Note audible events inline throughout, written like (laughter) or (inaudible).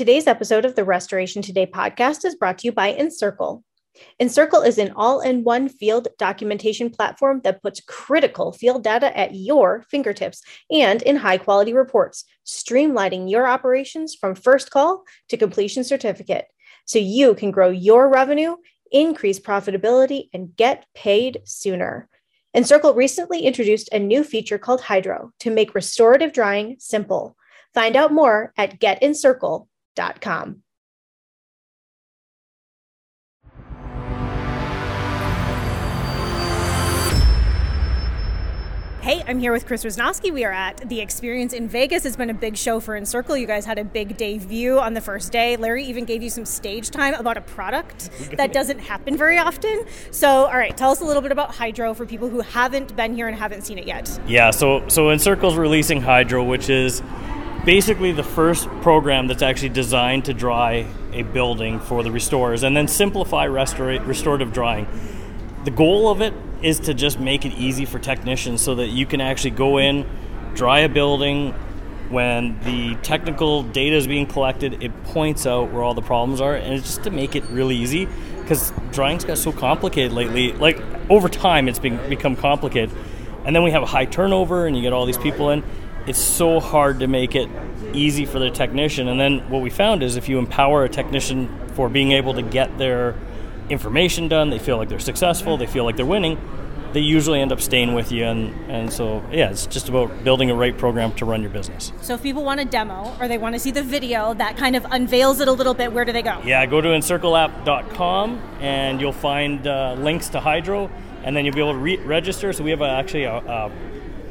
Today's episode of the Restoration Today podcast is brought to you by Encircle. Encircle is an all in one field documentation platform that puts critical field data at your fingertips and in high quality reports, streamlining your operations from first call to completion certificate so you can grow your revenue, increase profitability, and get paid sooner. Encircle recently introduced a new feature called Hydro to make restorative drying simple. Find out more at getencircle.com. Hey, I'm here with Chris Wisnowski. We are at the Experience in Vegas. It's been a big show for Encircle. You guys had a big debut on the first day. Larry even gave you some stage time about a product (laughs) that doesn't happen very often. So, all right, tell us a little bit about Hydro for people who haven't been here and haven't seen it yet. Yeah, so so Encircle's releasing Hydro, which is basically the first program that's actually designed to dry a building for the restorers and then simplify restora- restorative drying. The goal of it is to just make it easy for technicians so that you can actually go in, dry a building. When the technical data is being collected, it points out where all the problems are, and it's just to make it really easy because drying's got so complicated lately. Like over time, it's been become complicated, and then we have a high turnover, and you get all these people in. It's so hard to make it easy for the technician. And then what we found is if you empower a technician for being able to get their information done, they feel like they're successful, they feel like they're winning, they usually end up staying with you. And, and so, yeah, it's just about building a right program to run your business. So if people want a demo or they want to see the video that kind of unveils it a little bit, where do they go? Yeah, go to encircleapp.com and you'll find uh, links to Hydro, and then you'll be able to re- register. So we have a, actually a, a,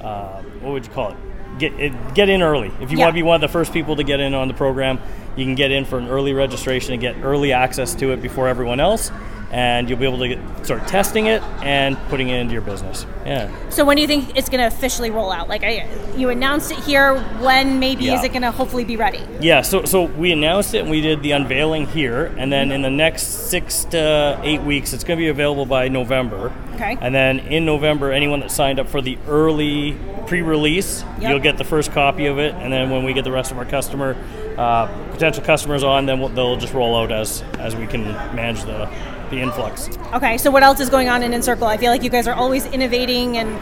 a, what would you call it? Get, eh, get in early. If you Yeah. want to be one of the first people to get in on the program, you can get in for an early registration and get early access to it before everyone else. And you'll be able to get, start testing it and putting it into your business. Yeah. So when do you think it's going to officially roll out? Like I, you announced it here. When maybe Yeah. is it going to hopefully be ready? Yeah, so so we announced it and we did the unveiling here, and then in the next six to eight weeks, it's going to be available by November. Okay. And then in November, anyone that signed up for the early pre-release, Yep. you'll get the first copy of it, and then when we get the rest of our customer uh, potential customers on, then we'll, they'll just roll out as as we can manage the the influx. Okay. So what else is going on in Encircle? I feel like you guys are always innovating and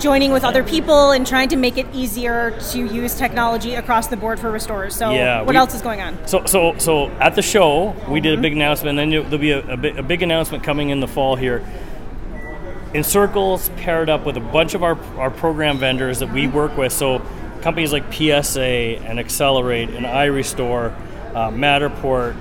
joining with other people and trying to make it easier to use technology across the board for restorers. So Yeah, what we- else is going on? So, so, so at the show, we did a big announcement. And then there'll be a, a, big, a big announcement coming in the fall here. Encircle's paired up with a bunch of our, our program vendors that we work with. So, companies like PSA and Accelerate and iRestore, uh, Matterport,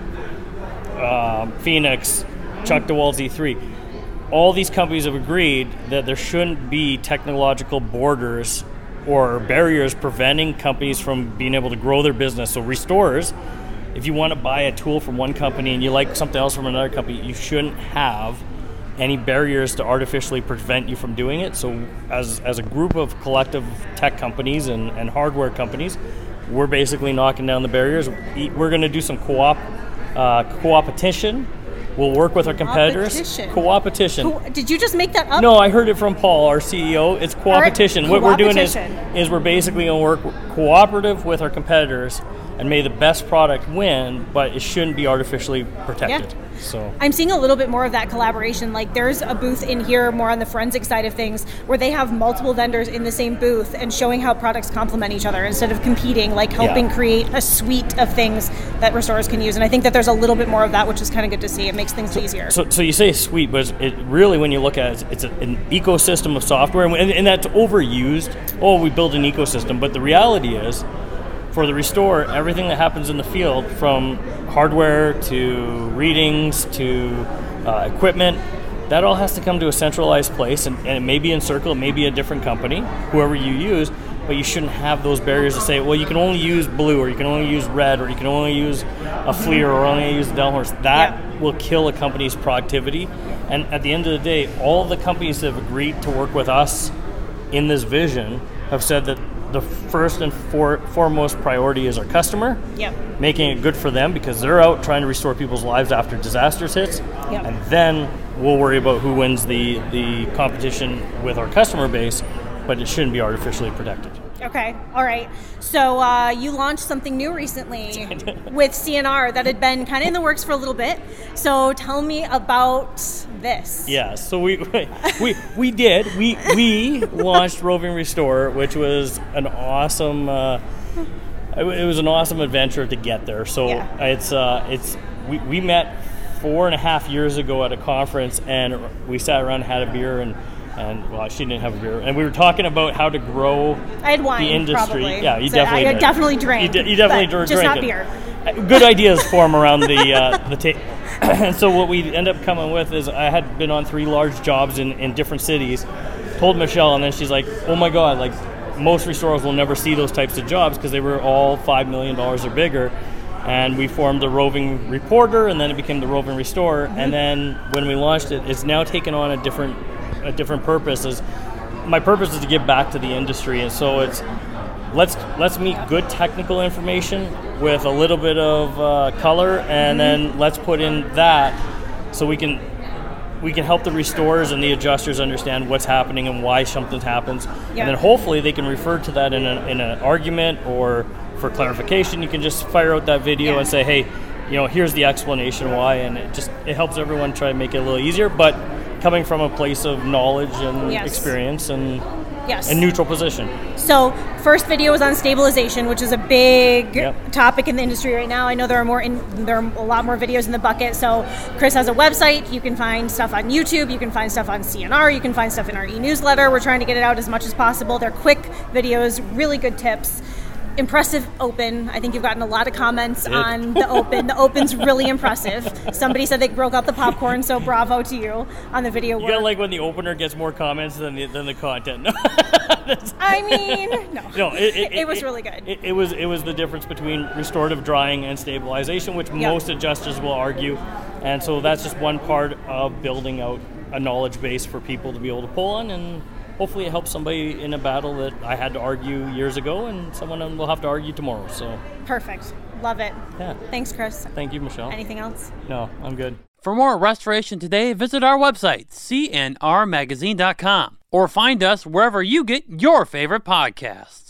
um, Phoenix, Chuck DeWalt Z3. All these companies have agreed that there shouldn't be technological borders or barriers preventing companies from being able to grow their business. So, restorers, if you want to buy a tool from one company and you like something else from another company, you shouldn't have any barriers to artificially prevent you from doing it. So, as, as a group of collective tech companies and, and hardware companies, we're basically knocking down the barriers. We're going to do some co-op, uh, co-opetition. We'll work with our competitors. Co-opetition? Co-opetition. Did you just make that up? No, I heard it from Paul, our CEO. It's co-opetition. right, what we're doing is, is we're basically going to work cooperative with our competitors and may the best product win, but it shouldn't be artificially protected. So I'm seeing a little bit more of that collaboration. Like there's a booth in here more on the forensic side of things where they have multiple vendors in the same booth and showing how products complement each other instead of competing, like helping Yeah. create a suite of things that restorers can use. And I think that there's a little bit more of that, which is kind of good to see. It makes things easier. So, so you say suite, but it really, when you look at it, it's a, an ecosystem of software, and, and that's overused. Oh, we build an ecosystem, but the reality is, for the restore, everything that happens in the field, from hardware to readings to uh, equipment, that all has to come to a centralized place, and, and it may be Encircle, it may be a different company, whoever you use. But you shouldn't have those barriers to say, well, you can only use blue, or you can only use red, or you can only use a FLIR, or only use a Delmhorst. That Yeah. will kill a company's productivity. And at the end of the day, all the companies that have agreed to work with us in this vision have said that the first and for, foremost priority is our customer, Yep. making it good for them because they're out trying to restore people's lives after disasters hits, Yep. and then we'll worry about who wins the the competition with our customer base. But it shouldn't be artificially protected. Okay, all right. So uh, you launched something new recently (laughs) with C&R that had been kind of in the works for a little bit. So tell me about this. Yeah, so we (laughs) we we did we we (laughs) launched Roving Restore, which was an awesome. Uh, it was an awesome adventure to get there. So Yeah. it's uh, it's we, we met four and a half years ago at a conference, and we sat around and had a beer and. And well, she didn't have a beer, and we were talking about how to grow I had wine, the industry. probably. Yeah, you So definitely I definitely drank. You, de- you definitely but dr- just not beer. Uh, Good (laughs) ideas form around the uh, the table. and (coughs) so what we end up coming with is I had been on three large jobs in, in different cities. Told Michelle, and then she's like, "Oh my god! Like most restorers will never see those types of jobs because they were all five million dollars or bigger." And we formed the Roving Reporter, and then it became the Roving Restore. And then when we launched it, it's now taken on a different a different purpose. Is my purpose is to give back to the industry, and so it's let's let's meet good technical information with a little bit of uh, color, and then let's put in that so we can we can help the restorers and the adjusters understand what's happening and why something happens, Yeah. and then hopefully they can refer to that in, a, in an argument or for clarification. You can just fire out that video Yeah. and say, hey, you know, here's the explanation why, and it just it helps everyone try to make it a little easier, but coming from a place of knowledge and Yes. experience and Yes. a neutral position. So, first video was on stabilization, which is a big Yep. topic in the industry right now. I know there are more in, there are a lot more videos in the bucket. So, Chris has a website. You can find stuff on YouTube. You can find stuff on C&R. You can find stuff in our e-newsletter. We're trying to get it out as much as possible. They're quick videos, really good tips. Impressive open. I think you've gotten a lot of comments Did. on the open. The open's really impressive. Somebody said they broke out the popcorn, so bravo to you on the video. You work. like when the opener gets more comments than the, than the content. (laughs) I mean, no. no, it, it, It was really good. It, was it was the difference between restorative drying and stabilization, which Yeah. most adjusters will argue, and so that's just one part of building out a knowledge base for people to be able to pull on, and hopefully it helps somebody in a battle that I had to argue years ago, and someone will have to argue tomorrow. So Perfect. Love it. Yeah. Thanks, Chris. thank you, Michelle. Anything else? No, I'm good. For more Restoration Today, visit our website, cnrmagazine.com, or find us wherever you get your favorite podcasts.